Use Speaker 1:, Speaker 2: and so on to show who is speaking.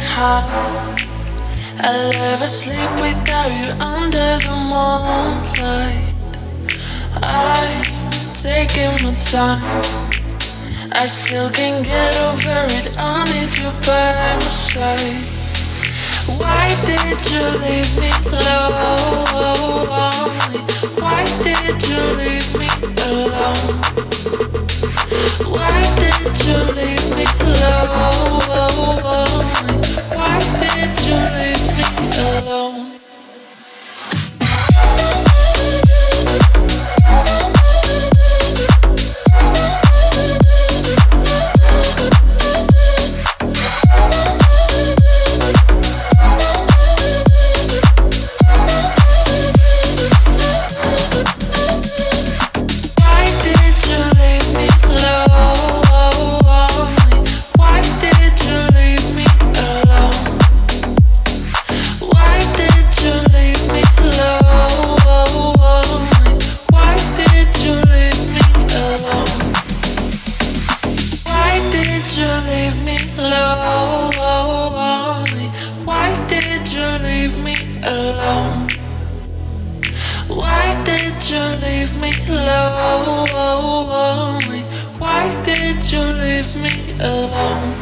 Speaker 1: how I'll ever sleep without you under the moonlight. I'm taking my time. I still can't get over it. I need you by my side. Why did you leave me lonely? Lonely? Why did you leave me alone? Why did you leave me lonely? Why did you leave me alone?